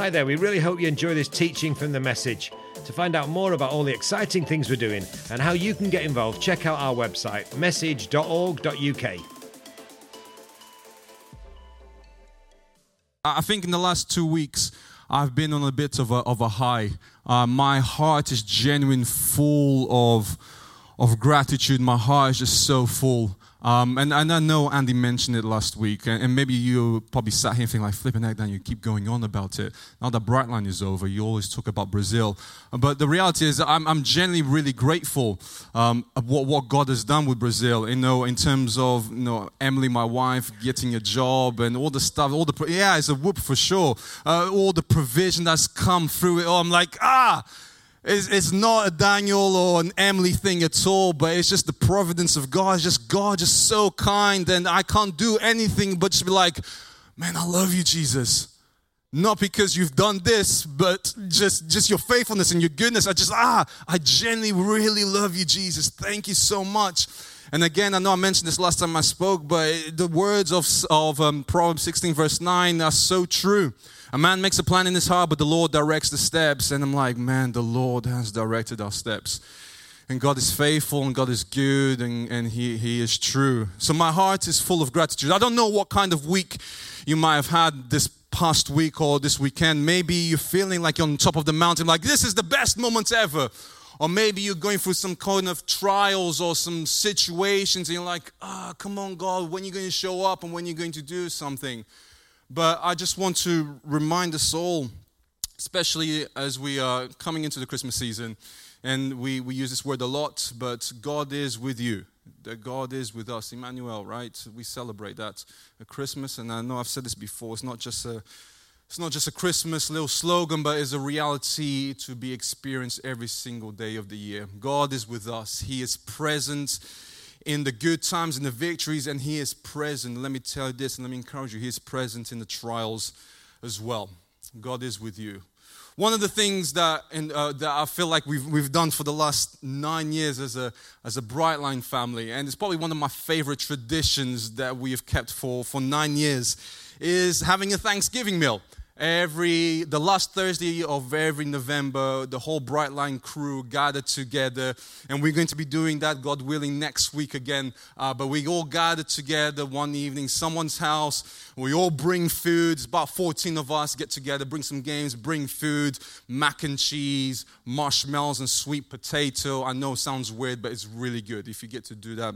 Hi there, we really hope you enjoy this teaching from the message. To find out more about all the exciting things we're doing and how you can get involved, check out our website, message.org.uk. I think in the last two weeks, I've been on a bit of a, of a high. Uh, my heart is genuine, full of, of gratitude. My heart is just so full. Um, and, and I know Andy mentioned it last week, and, and maybe you probably sat here thinking like, flipping heck, then you keep going on about it. Now that Brightline is over, you always talk about Brazil. But the reality is, I'm, I'm genuinely really grateful um, what, what God has done with Brazil, you know, in terms of, you know, Emily, my wife, getting a job and all the stuff, all the, yeah, it's a whoop for sure. Uh, all the provision that's come through it. I'm like, ah, it's, it's not a Daniel or an Emily thing at all, but it's just the providence of God. It's just God, just so kind, and I can't do anything but just be like, man, I love you, Jesus. Not because you've done this, but just, just your faithfulness and your goodness. I just, ah, I genuinely really love you, Jesus. Thank you so much. And again, I know I mentioned this last time I spoke, but the words of, of um, Proverbs 16, verse 9 are so true. A man makes a plan in his heart, but the Lord directs the steps. And I'm like, man, the Lord has directed our steps. And God is faithful and God is good and, and he, he is true. So my heart is full of gratitude. I don't know what kind of week you might have had this past week or this weekend. Maybe you're feeling like you're on top of the mountain, like this is the best moment ever. Or maybe you're going through some kind of trials or some situations and you're like, ah, oh, come on, God, when are you going to show up and when are you going to do something? But I just want to remind us all, especially as we are coming into the Christmas season, and we, we use this word a lot, but God is with you. That God is with us, Emmanuel, right? We celebrate that at Christmas, and I know I've said this before. It's not just a it's not just a Christmas little slogan, but it's a reality to be experienced every single day of the year. God is with us. He is present in the good times and the victories, and He is present. Let me tell you this, and let me encourage you He is present in the trials as well. God is with you. One of the things that, uh, that I feel like we've, we've done for the last nine years as a, as a Brightline family, and it's probably one of my favorite traditions that we have kept for, for nine years, is having a Thanksgiving meal every the last thursday of every november the whole brightline crew gathered together and we're going to be doing that god willing next week again. Uh, but we all gathered together one evening someone's house. We all bring food it's about 14 of us get together bring some games bring food mac and cheese marshmallows and sweet potato. I know sounds weird but it's really good if you get to do that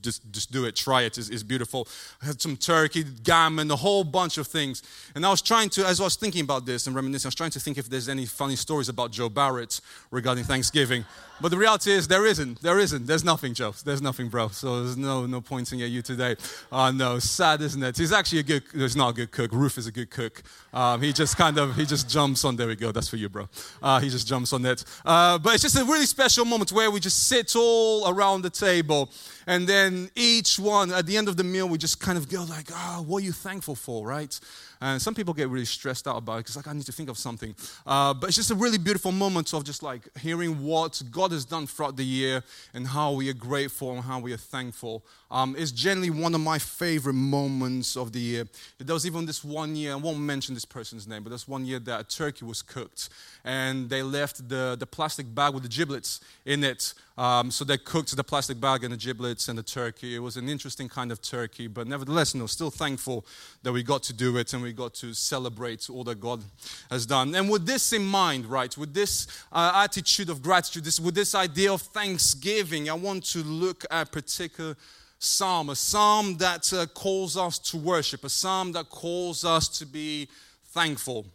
just, just do it, try it. It's, it's beautiful. I had some turkey, gammon, a whole bunch of things. And I was trying to, as I was thinking about this and reminiscing, I was trying to think if there's any funny stories about Joe Barrett regarding Thanksgiving. But the reality is, there isn't. There isn't. There's nothing, Joe. There's nothing, bro. So there's no, no pointing at you today. Oh, no. Sad, isn't it? He's actually a good, he's not a good cook. Roof is a good cook. Um, he just kind of, he just jumps on, there we go. That's for you, bro. Uh, he just jumps on it. Uh, but it's just a really special moment where we just sit all around the table and then each one, at the end of the meal, we just kind of go like, ah, oh, what are you thankful for, right? And some people get really stressed out about it because, like, I need to think of something. Uh, but it's just a really beautiful moment of just like hearing what God has done throughout the year and how we are grateful and how we are thankful. Um, it's generally one of my favorite moments of the year. There was even this one year, I won't mention this person's name, but there's one year that a turkey was cooked and they left the, the plastic bag with the giblets in it. Um, so they cooked the plastic bag and the giblets and the turkey. It was an interesting kind of turkey, but nevertheless, you know, still thankful that we got to do it and we got to celebrate all that God has done. And with this in mind, right, with this uh, attitude of gratitude, this, with this idea of thanksgiving, I want to look at a particular psalm, a psalm that uh, calls us to worship, a psalm that calls us to be thankful.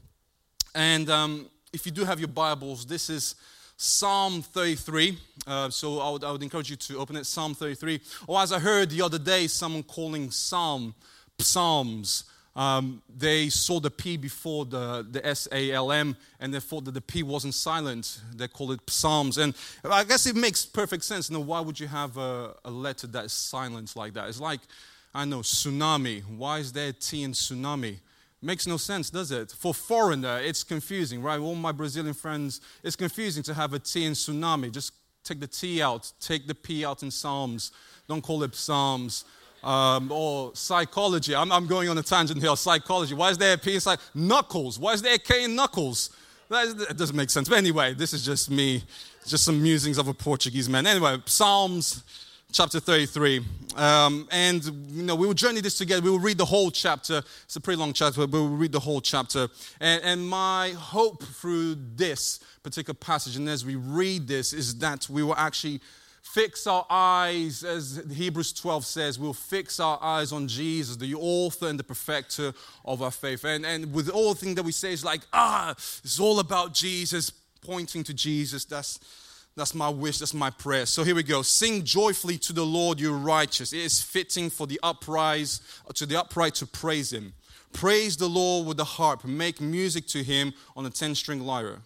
And um, if you do have your Bibles, this is Psalm 33. Uh, so I would, I would encourage you to open it, Psalm 33. Or as I heard the other day, someone calling Psalm Psalms. Um, they saw the P before the, the S A L M and they thought that the P wasn't silent. They called it Psalms. And I guess it makes perfect sense. Now, why would you have a, a letter that is silent like that? It's like, I know, tsunami. Why is there a T in tsunami? Makes no sense, does it? For foreigner, it's confusing, right? All my Brazilian friends, it's confusing to have a T in tsunami. Just take the T out, take the P out in Psalms. Don't call it Psalms. Um, or psychology. I'm, I'm, going on a tangent here. Psychology. Why is there a P in psych? Knuckles. Why is there a K in knuckles? That, that doesn't make sense. But anyway, this is just me, just some musings of a Portuguese man. Anyway, Psalms chapter 33. Um, and you know, we will journey this together. We will read the whole chapter. It's a pretty long chapter, but we will read the whole chapter. And, and my hope through this particular passage, and as we read this, is that we will actually fix our eyes, as Hebrews 12 says, we'll fix our eyes on Jesus, the author and the perfecter of our faith. And, and with all the things that we say, it's like, ah, it's all about Jesus, pointing to Jesus. That's that's my wish, that's my prayer. So here we go. Sing joyfully to the Lord, you righteous. It is fitting for the upright, to the upright to praise him. Praise the Lord with the harp, make music to him on a 10-string lyre.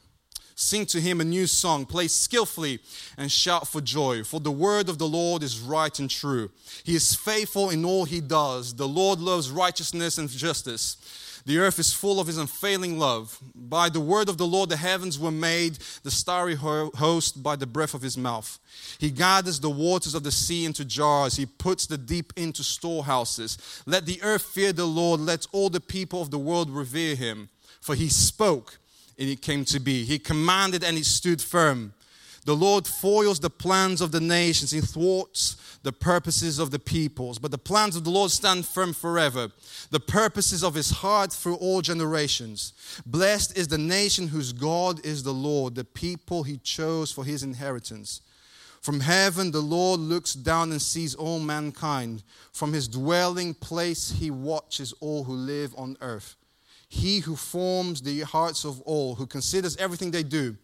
Sing to him a new song, play skillfully and shout for joy. For the word of the Lord is right and true. He is faithful in all he does. The Lord loves righteousness and justice. The earth is full of his unfailing love. By the word of the Lord, the heavens were made, the starry host by the breath of his mouth. He gathers the waters of the sea into jars, he puts the deep into storehouses. Let the earth fear the Lord, let all the people of the world revere him. For he spoke, it came to be. He commanded, and it stood firm. The Lord foils the plans of the nations, he thwarts the purposes of the peoples. But the plans of the Lord stand firm forever, the purposes of his heart through all generations. Blessed is the nation whose God is the Lord, the people he chose for his inheritance. From heaven, the Lord looks down and sees all mankind. From his dwelling place, he watches all who live on earth. He who forms the hearts of all, who considers everything they do.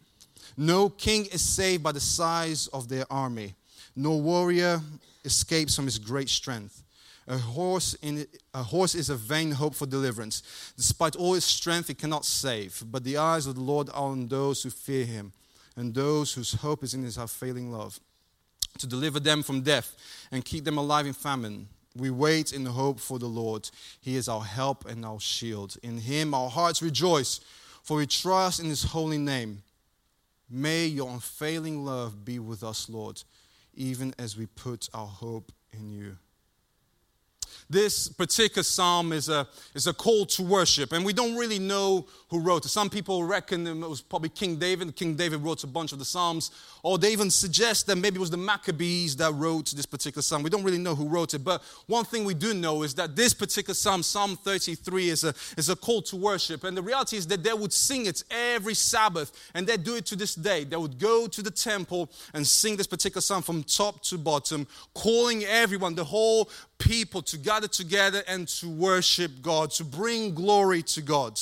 No king is saved by the size of their army. No warrior escapes from his great strength. A horse, in, a horse is a vain hope for deliverance. Despite all his strength, he cannot save. But the eyes of the Lord are on those who fear him, and those whose hope is in his unfailing love, to deliver them from death and keep them alive in famine. We wait in hope for the Lord. He is our help and our shield. In him our hearts rejoice, for we trust in his holy name. May your unfailing love be with us, Lord even as we put our hope in you. This particular psalm is a, is a call to worship, and we don't really know who wrote it. Some people reckon it was probably King David. King David wrote a bunch of the psalms, or they even suggest that maybe it was the Maccabees that wrote this particular psalm. We don't really know who wrote it, but one thing we do know is that this particular psalm, Psalm 33, is a, is a call to worship. And the reality is that they would sing it every Sabbath, and they do it to this day. They would go to the temple and sing this particular psalm from top to bottom, calling everyone, the whole people to gather together and to worship God, to bring glory to God.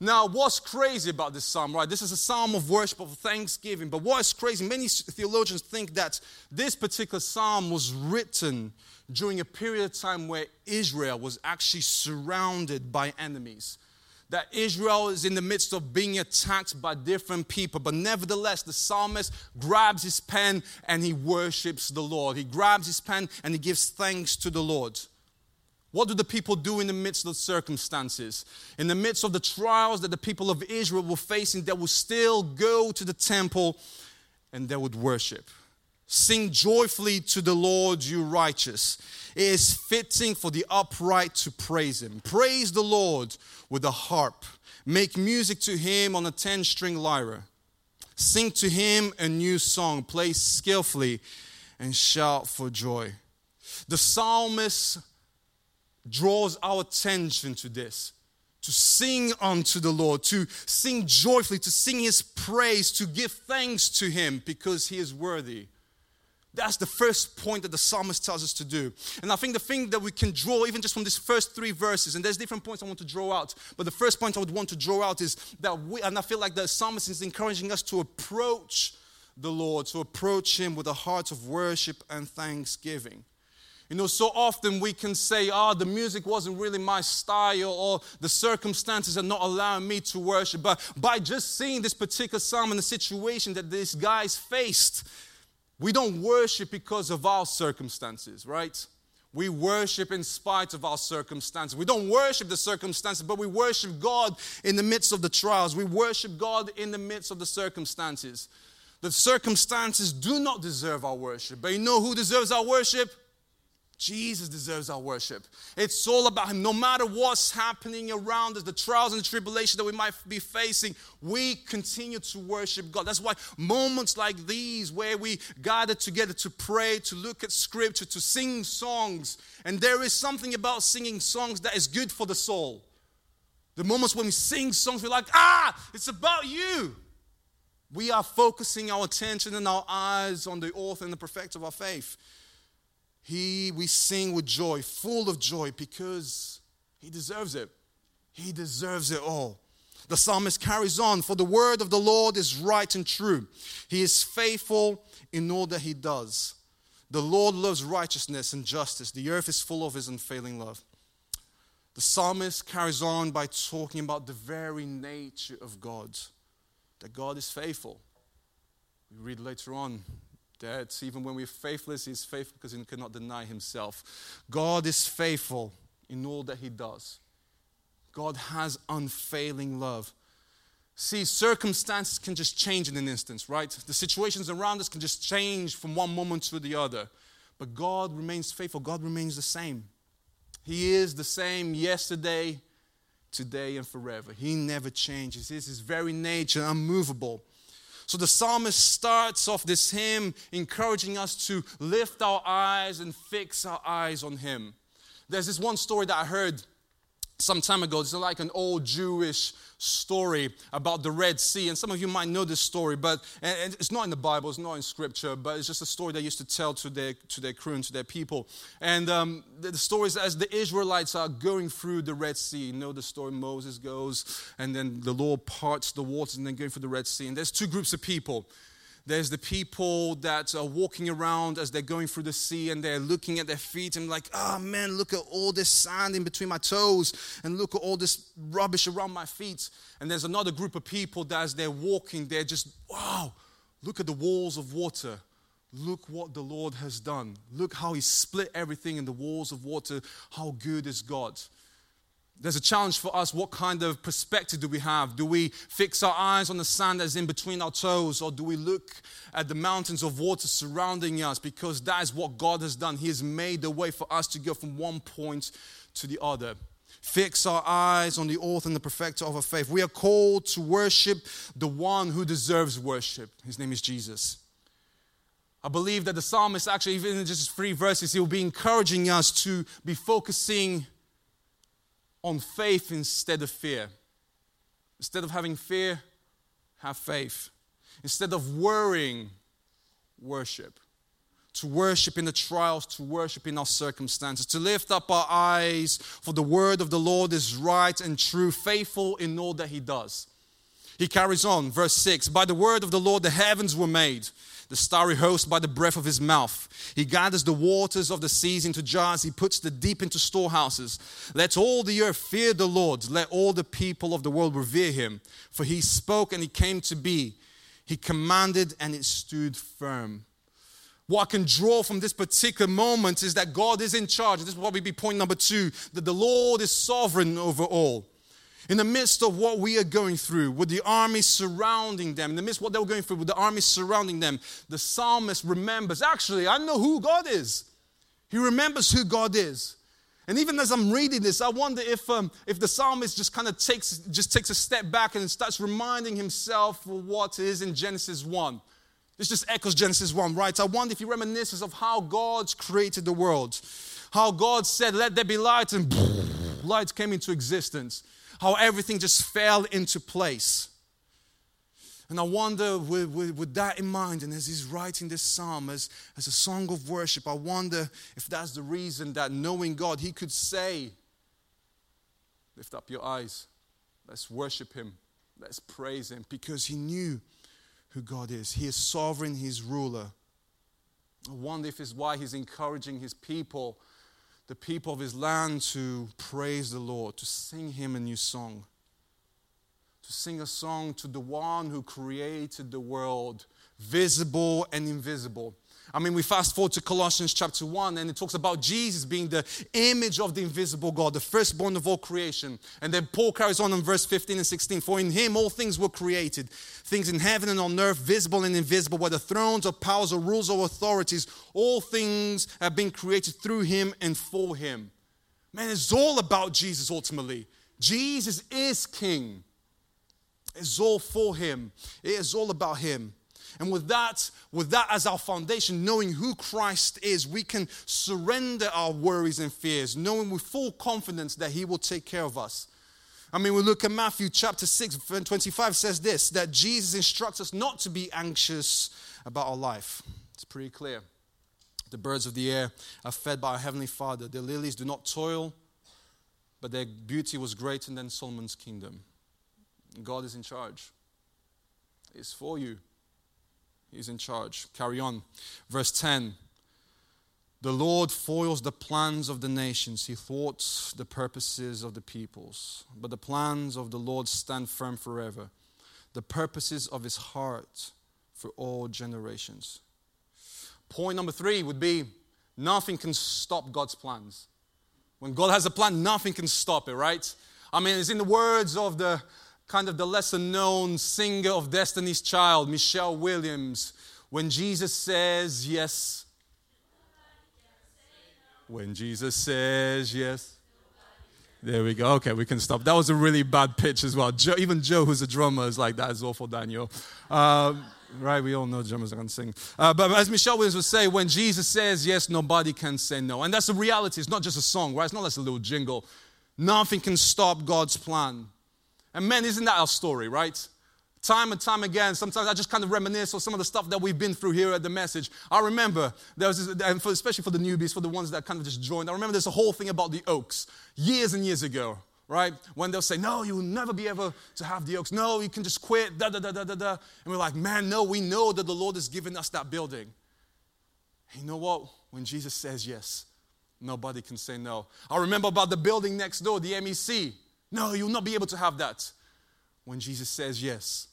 Now, what's crazy about this psalm, right? This is a psalm of worship, of thanksgiving. But what is crazy, many theologians think that this particular psalm was written during a period of time where Israel was actually surrounded by enemies. That Israel is in the midst of being attacked by different people. But nevertheless, the psalmist grabs his pen and he worships the Lord. He grabs his pen and he gives thanks to the Lord. What do the people do in the midst of the circumstances? In the midst of the trials that the people of Israel were facing, they would still go to the temple and they would worship. Sing joyfully to the Lord, you righteous. It is fitting for the upright to praise him. Praise the Lord with a harp. Make music to him on a 10 string lyre. Sing to him a new song. Play skillfully and shout for joy. The psalmist draws our attention to this to sing unto the Lord, to sing joyfully, to sing his praise, to give thanks to him because he is worthy. That's the first point that the psalmist tells us to do. And I think the thing that we can draw, even just from these first three verses, and there's different points I want to draw out, but the first point I would want to draw out is that we, and I feel like the psalmist is encouraging us to approach the Lord, to approach him with a heart of worship and thanksgiving. You know, so often we can say, oh, the music wasn't really my style, or the circumstances are not allowing me to worship. But by just seeing this particular psalm and the situation that these guys faced, we don't worship because of our circumstances, right? We worship in spite of our circumstances. We don't worship the circumstances, but we worship God in the midst of the trials. We worship God in the midst of the circumstances. The circumstances do not deserve our worship, but you know who deserves our worship? Jesus deserves our worship. It's all about Him. No matter what's happening around us, the trials and the tribulation that we might be facing, we continue to worship God. That's why moments like these, where we gather together to pray, to look at Scripture, to sing songs, and there is something about singing songs that is good for the soul. The moments when we sing songs, we're like, ah, it's about you. We are focusing our attention and our eyes on the author and the perfecter of our faith. He, we sing with joy, full of joy, because he deserves it. He deserves it all. The psalmist carries on, for the word of the Lord is right and true. He is faithful in all that he does. The Lord loves righteousness and justice. The earth is full of his unfailing love. The psalmist carries on by talking about the very nature of God, that God is faithful. We read later on that even when we're faithless, He's faithful because He cannot deny Himself. God is faithful in all that He does. God has unfailing love. See, circumstances can just change in an instant, right? The situations around us can just change from one moment to the other. But God remains faithful, God remains the same. He is the same yesterday, today, and forever. He never changes. His, his very nature, unmovable. So the psalmist starts off this hymn encouraging us to lift our eyes and fix our eyes on him. There's this one story that I heard some time ago. It's like an old Jewish story about the Red Sea. And some of you might know this story, but it's not in the Bible, it's not in scripture, but it's just a story they used to tell to their, to their crew and to their people. And um, the, the story is as the Israelites are going through the Red Sea. You know the story Moses goes, and then the Lord parts the waters, and then going through the Red Sea. And there's two groups of people. There's the people that are walking around as they're going through the sea and they're looking at their feet and like, oh man, look at all this sand in between my toes and look at all this rubbish around my feet. And there's another group of people that as they're walking, they're just, wow, look at the walls of water. Look what the Lord has done. Look how He split everything in the walls of water. How good is God? There's a challenge for us. What kind of perspective do we have? Do we fix our eyes on the sand that's in between our toes, or do we look at the mountains of water surrounding us? Because that is what God has done. He has made the way for us to go from one point to the other. Fix our eyes on the author and the perfecter of our faith. We are called to worship the one who deserves worship. His name is Jesus. I believe that the psalmist, actually, even in just three verses, he will be encouraging us to be focusing on faith instead of fear. Instead of having fear, have faith. Instead of worrying, worship. To worship in the trials, to worship in our circumstances, to lift up our eyes, for the word of the Lord is right and true, faithful in all that he does. He carries on, verse 6 By the word of the Lord the heavens were made the starry host by the breath of his mouth. He gathers the waters of the seas into jars. He puts the deep into storehouses. Let all the earth fear the Lord. Let all the people of the world revere him. For he spoke and he came to be. He commanded and it stood firm. What I can draw from this particular moment is that God is in charge. This will probably be point number two that the Lord is sovereign over all in the midst of what we are going through, with the army surrounding them, in the midst of what they were going through, with the army surrounding them, the psalmist remembers actually, I know who God is. He remembers who God is. And even as I'm reading this, I wonder if, um, if the psalmist just kind of takes, just takes a step back and starts reminding himself of what is in Genesis 1. This just echoes Genesis 1, right? I wonder if he reminisces of how God created the world, how God said, Let there be light, and light came into existence how everything just fell into place. And I wonder, with, with, with, that in mind, and as he's writing this psalm as, as a song of worship, I wonder if that's the reason that knowing God, he could say, Lift up your eyes, let's worship him, let's praise him, because he knew who God is. He is sovereign, he's ruler. I wonder if it's why he's encouraging his people the people of his land to praise the Lord, to sing him a new song, to sing a song to the one who created the world, visible and invisible. I mean, we fast forward to Colossians chapter 1, and it talks about Jesus being the image of the invisible God, the firstborn of all creation. And then Paul carries on in verse 15 and 16 For in him all things were created, things in heaven and on earth, visible and invisible, whether thrones or powers or rules or authorities, all things have been created through him and for him. Man, it's all about Jesus ultimately. Jesus is King. It's all for him, it is all about him. And with that, with that as our foundation, knowing who Christ is, we can surrender our worries and fears, knowing with full confidence that He will take care of us. I mean, we look at Matthew chapter 6, verse 25 says this that Jesus instructs us not to be anxious about our life. It's pretty clear. The birds of the air are fed by our Heavenly Father. The lilies do not toil, but their beauty was greater than Solomon's kingdom. God is in charge. It's for you. He's in charge. Carry on. Verse 10 The Lord foils the plans of the nations, He thwarts the purposes of the peoples. But the plans of the Lord stand firm forever, the purposes of His heart for all generations. Point number three would be nothing can stop God's plans. When God has a plan, nothing can stop it, right? I mean, it's in the words of the kind of the lesser known singer of Destiny's Child, Michelle Williams, when Jesus says yes. When Jesus says yes. There we go. Okay, we can stop. That was a really bad pitch as well. Joe, even Joe, who's a drummer, is like, that is awful, Daniel. Um, right, we all know drummers are going to sing. Uh, but as Michelle Williams would say, when Jesus says yes, nobody can say no. And that's the reality. It's not just a song, right? It's not just a little jingle. Nothing can stop God's plan. And man, isn't that our story, right? Time and time again, sometimes I just kind of reminisce on some of the stuff that we've been through here at the message. I remember there was, this, and for, especially for the newbies, for the ones that kind of just joined. I remember there's a whole thing about the Oaks years and years ago, right? When they'll say, "No, you will never be able to have the Oaks. No, you can just quit." Da da da da da da. And we're like, "Man, no, we know that the Lord has given us that building." You know what? When Jesus says yes, nobody can say no. I remember about the building next door, the MEC. No, you'll not be able to have that. When Jesus says yes,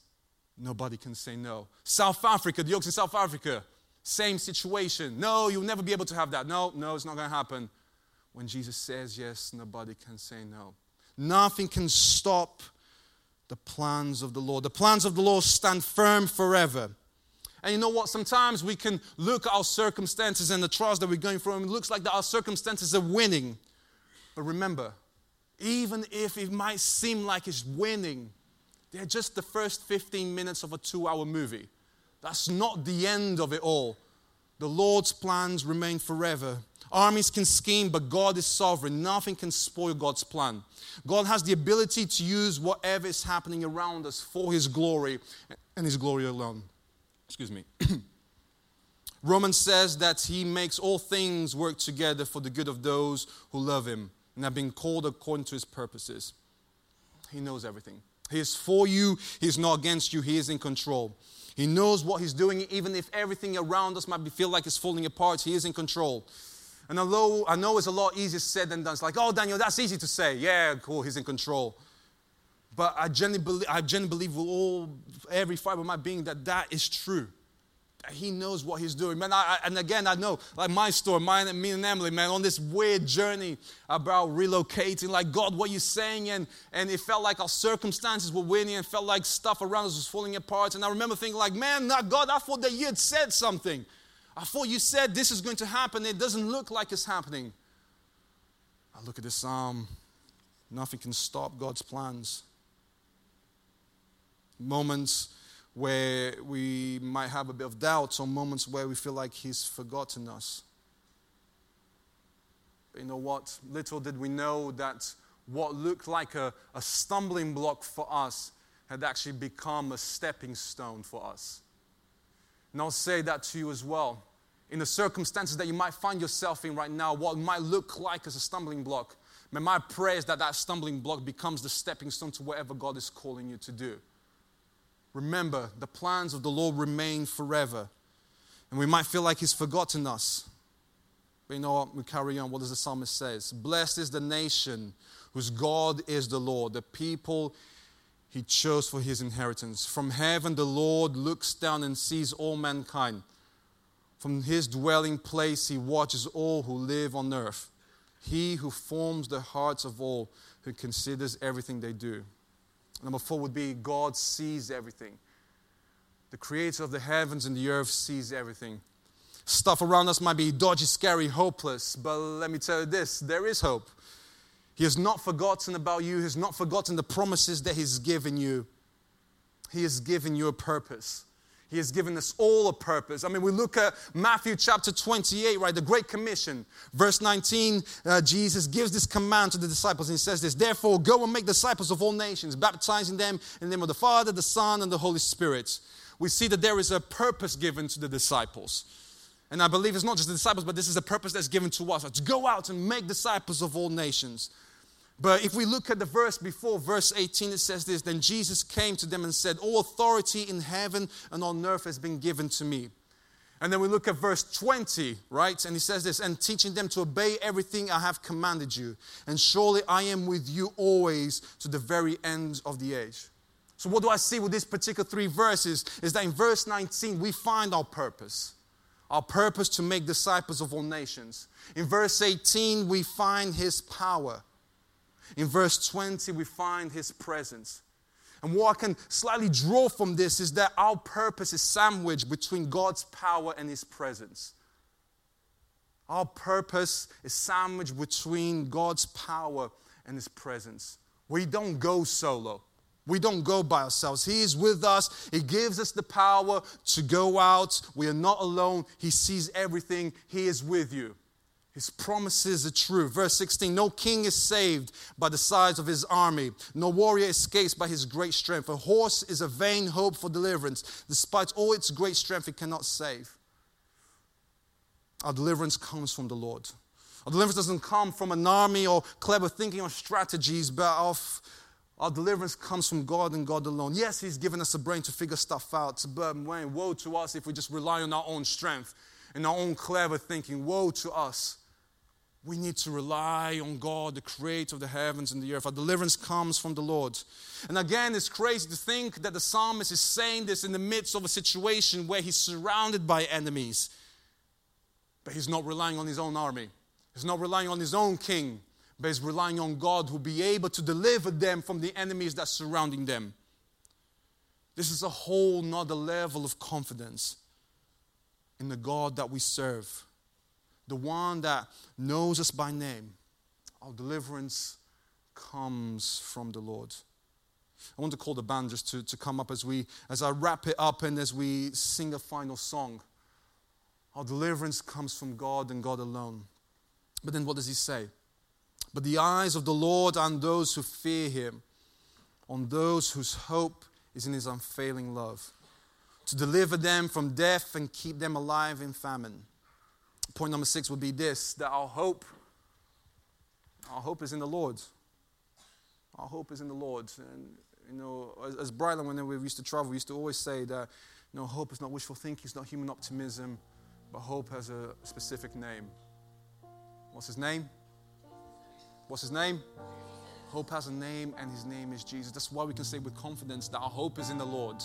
nobody can say no. South Africa, the Oaks in South Africa, same situation. No, you'll never be able to have that. No, no, it's not going to happen. When Jesus says yes, nobody can say no. Nothing can stop the plans of the Lord. The plans of the Lord stand firm forever. And you know what? Sometimes we can look at our circumstances and the trials that we're going through, and it looks like that our circumstances are winning. But remember, even if it might seem like it's winning, they're just the first 15 minutes of a two hour movie. That's not the end of it all. The Lord's plans remain forever. Armies can scheme, but God is sovereign. Nothing can spoil God's plan. God has the ability to use whatever is happening around us for His glory and His glory alone. Excuse me. Romans says that He makes all things work together for the good of those who love Him and have been called according to his purposes. He knows everything. He is for you, He's not against you, He is in control. He knows what He's doing, even if everything around us might feel like it's falling apart, He is in control. And although I know it's a lot easier said than done, it's like, oh, Daniel, that's easy to say. Yeah, cool, He's in control. But I genuinely believe, I genuinely believe with all, every fiber of my being that that is true he knows what he's doing. Man, I, and again, I know, like my story, mine and me and Emily, man, on this weird journey about relocating, like, God, what you saying? And, and it felt like our circumstances were winning and felt like stuff around us was falling apart. And I remember thinking, like, man, not God, I thought that you had said something. I thought you said this is going to happen. It doesn't look like it's happening. I look at this psalm. Nothing can stop God's plans. Moments where we might have a bit of doubt, or moments where we feel like He's forgotten us. But you know what? Little did we know that what looked like a, a stumbling block for us had actually become a stepping stone for us. And I'll say that to you as well. In the circumstances that you might find yourself in right now, what might look like as a stumbling block, may my prayer is that that stumbling block becomes the stepping stone to whatever God is calling you to do. Remember, the plans of the Lord remain forever. And we might feel like He's forgotten us. But you know what? We carry on. What does the psalmist say? Blessed is the nation whose God is the Lord, the people He chose for His inheritance. From heaven, the Lord looks down and sees all mankind. From his dwelling place, he watches all who live on earth. He who forms the hearts of all, who considers everything they do. Number four would be God sees everything. The creator of the heavens and the earth sees everything. Stuff around us might be dodgy, scary, hopeless, but let me tell you this there is hope. He has not forgotten about you, He has not forgotten the promises that He's given you. He has given you a purpose. He has given us all a purpose. I mean, we look at Matthew chapter 28, right? The Great Commission. Verse 19, uh, Jesus gives this command to the disciples and he says this Therefore, go and make disciples of all nations, baptizing them in the name of the Father, the Son, and the Holy Spirit. We see that there is a purpose given to the disciples. And I believe it's not just the disciples, but this is a purpose that's given to us to go out and make disciples of all nations. But if we look at the verse before, verse 18, it says this Then Jesus came to them and said, All authority in heaven and on earth has been given to me. And then we look at verse 20, right? And he says this, and teaching them to obey everything I have commanded you. And surely I am with you always to the very end of the age. So, what do I see with these particular three verses? Is that in verse 19, we find our purpose. Our purpose to make disciples of all nations. In verse 18, we find his power. In verse 20, we find his presence. And what I can slightly draw from this is that our purpose is sandwiched between God's power and his presence. Our purpose is sandwiched between God's power and his presence. We don't go solo. We don't go by ourselves. He is with us. He gives us the power to go out. We are not alone. He sees everything. He is with you. His promises are true. Verse 16 No king is saved by the size of his army, no warrior escapes by his great strength. A horse is a vain hope for deliverance. Despite all its great strength, it cannot save. Our deliverance comes from the Lord. Our deliverance doesn't come from an army or clever thinking or strategies, but of our deliverance comes from God and God alone. Yes, He's given us a brain to figure stuff out, but woe to us if we just rely on our own strength and our own clever thinking. Woe to us. We need to rely on God, the creator of the heavens and the earth. Our deliverance comes from the Lord. And again, it's crazy to think that the psalmist is saying this in the midst of a situation where he's surrounded by enemies. But he's not relying on his own army, he's not relying on his own king, but he's relying on God who will be able to deliver them from the enemies that's surrounding them. This is a whole nother level of confidence in the God that we serve the one that knows us by name. Our deliverance comes from the Lord. I want to call the band just to, to come up as we as I wrap it up and as we sing a final song. Our deliverance comes from God and God alone. But then what does he say? But the eyes of the Lord on those who fear him, on those whose hope is in his unfailing love, to deliver them from death and keep them alive in famine point number six would be this that our hope, our hope is in the Lord. Our hope is in the Lord. And, you know, as, as Brightline, when we used to travel, we used to always say that, you know, hope is not wishful thinking, it's not human optimism, but hope has a specific name. What's his name? What's his name? Hope has a name, and his name is Jesus. That's why we can say with confidence that our hope is in the Lord.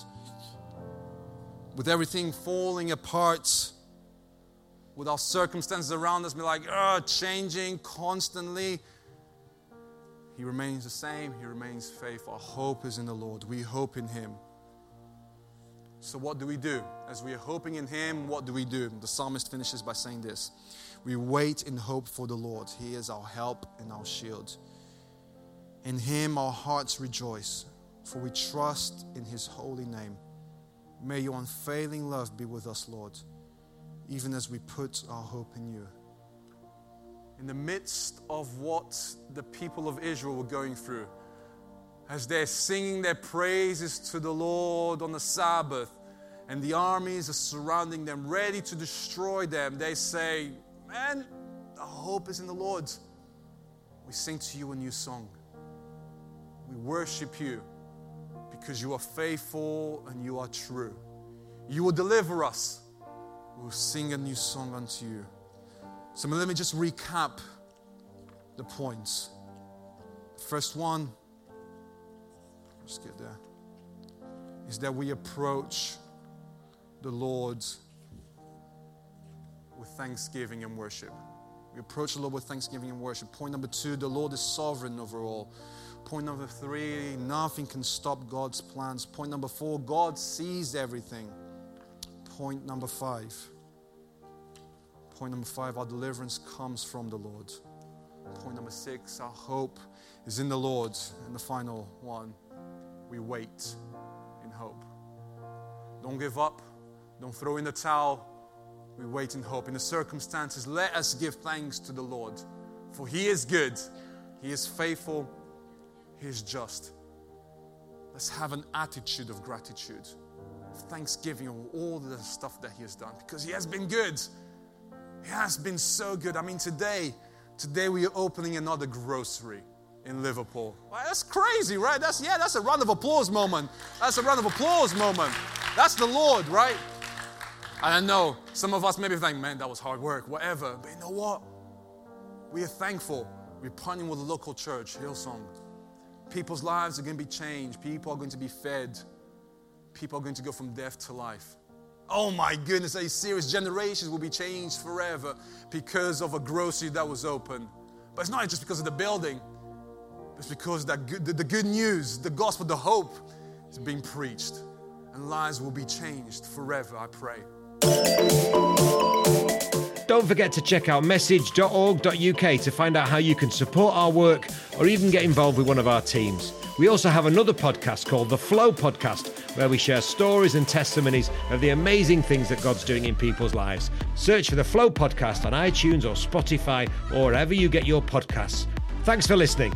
With everything falling apart, with our circumstances around us be like, oh, changing constantly. He remains the same. He remains faithful. Our hope is in the Lord. We hope in Him. So, what do we do? As we are hoping in Him, what do we do? The psalmist finishes by saying this We wait in hope for the Lord. He is our help and our shield. In Him, our hearts rejoice, for we trust in His holy name. May your unfailing love be with us, Lord even as we put our hope in you. In the midst of what the people of Israel were going through, as they're singing their praises to the Lord on the Sabbath, and the armies are surrounding them, ready to destroy them, they say, Man, our hope is in the Lord. We sing to you a new song. We worship you because you are faithful and you are true. You will deliver us will sing a new song unto you. So let me just recap the points. First one, let's get there, is that we approach the Lord with thanksgiving and worship. We approach the Lord with thanksgiving and worship. Point number two, the Lord is sovereign over all. Point number three, nothing can stop God's plans. Point number four, God sees everything. Point number five, point number five, our deliverance comes from the Lord. Point number six, our hope is in the Lord. And the final one, we wait in hope. Don't give up, don't throw in the towel. We wait in hope. In the circumstances, let us give thanks to the Lord, for He is good, He is faithful, He is just. Let's have an attitude of gratitude, thanksgiving all the stuff that He has done, because He has been good. He has been so good. I mean, today, today we are opening another grocery in Liverpool. That's crazy, right? That's yeah, that's a round of applause moment. That's a round of applause moment. That's the Lord, right? And I know some of us maybe think, man, that was hard work, whatever. But you know what? We are thankful. We're partnering with the local church, Hillsong. People's lives are going to be changed. People are going to be fed. People are going to go from death to life. Oh my goodness, a serious generations will be changed forever because of a grocery that was open. But it's not just because of the building, it's because that good, the, the good news, the gospel, the hope is being preached. And lives will be changed forever, I pray. Don't forget to check out message.org.uk to find out how you can support our work or even get involved with one of our teams. We also have another podcast called The Flow Podcast, where we share stories and testimonies of the amazing things that God's doing in people's lives. Search for The Flow Podcast on iTunes or Spotify or wherever you get your podcasts. Thanks for listening.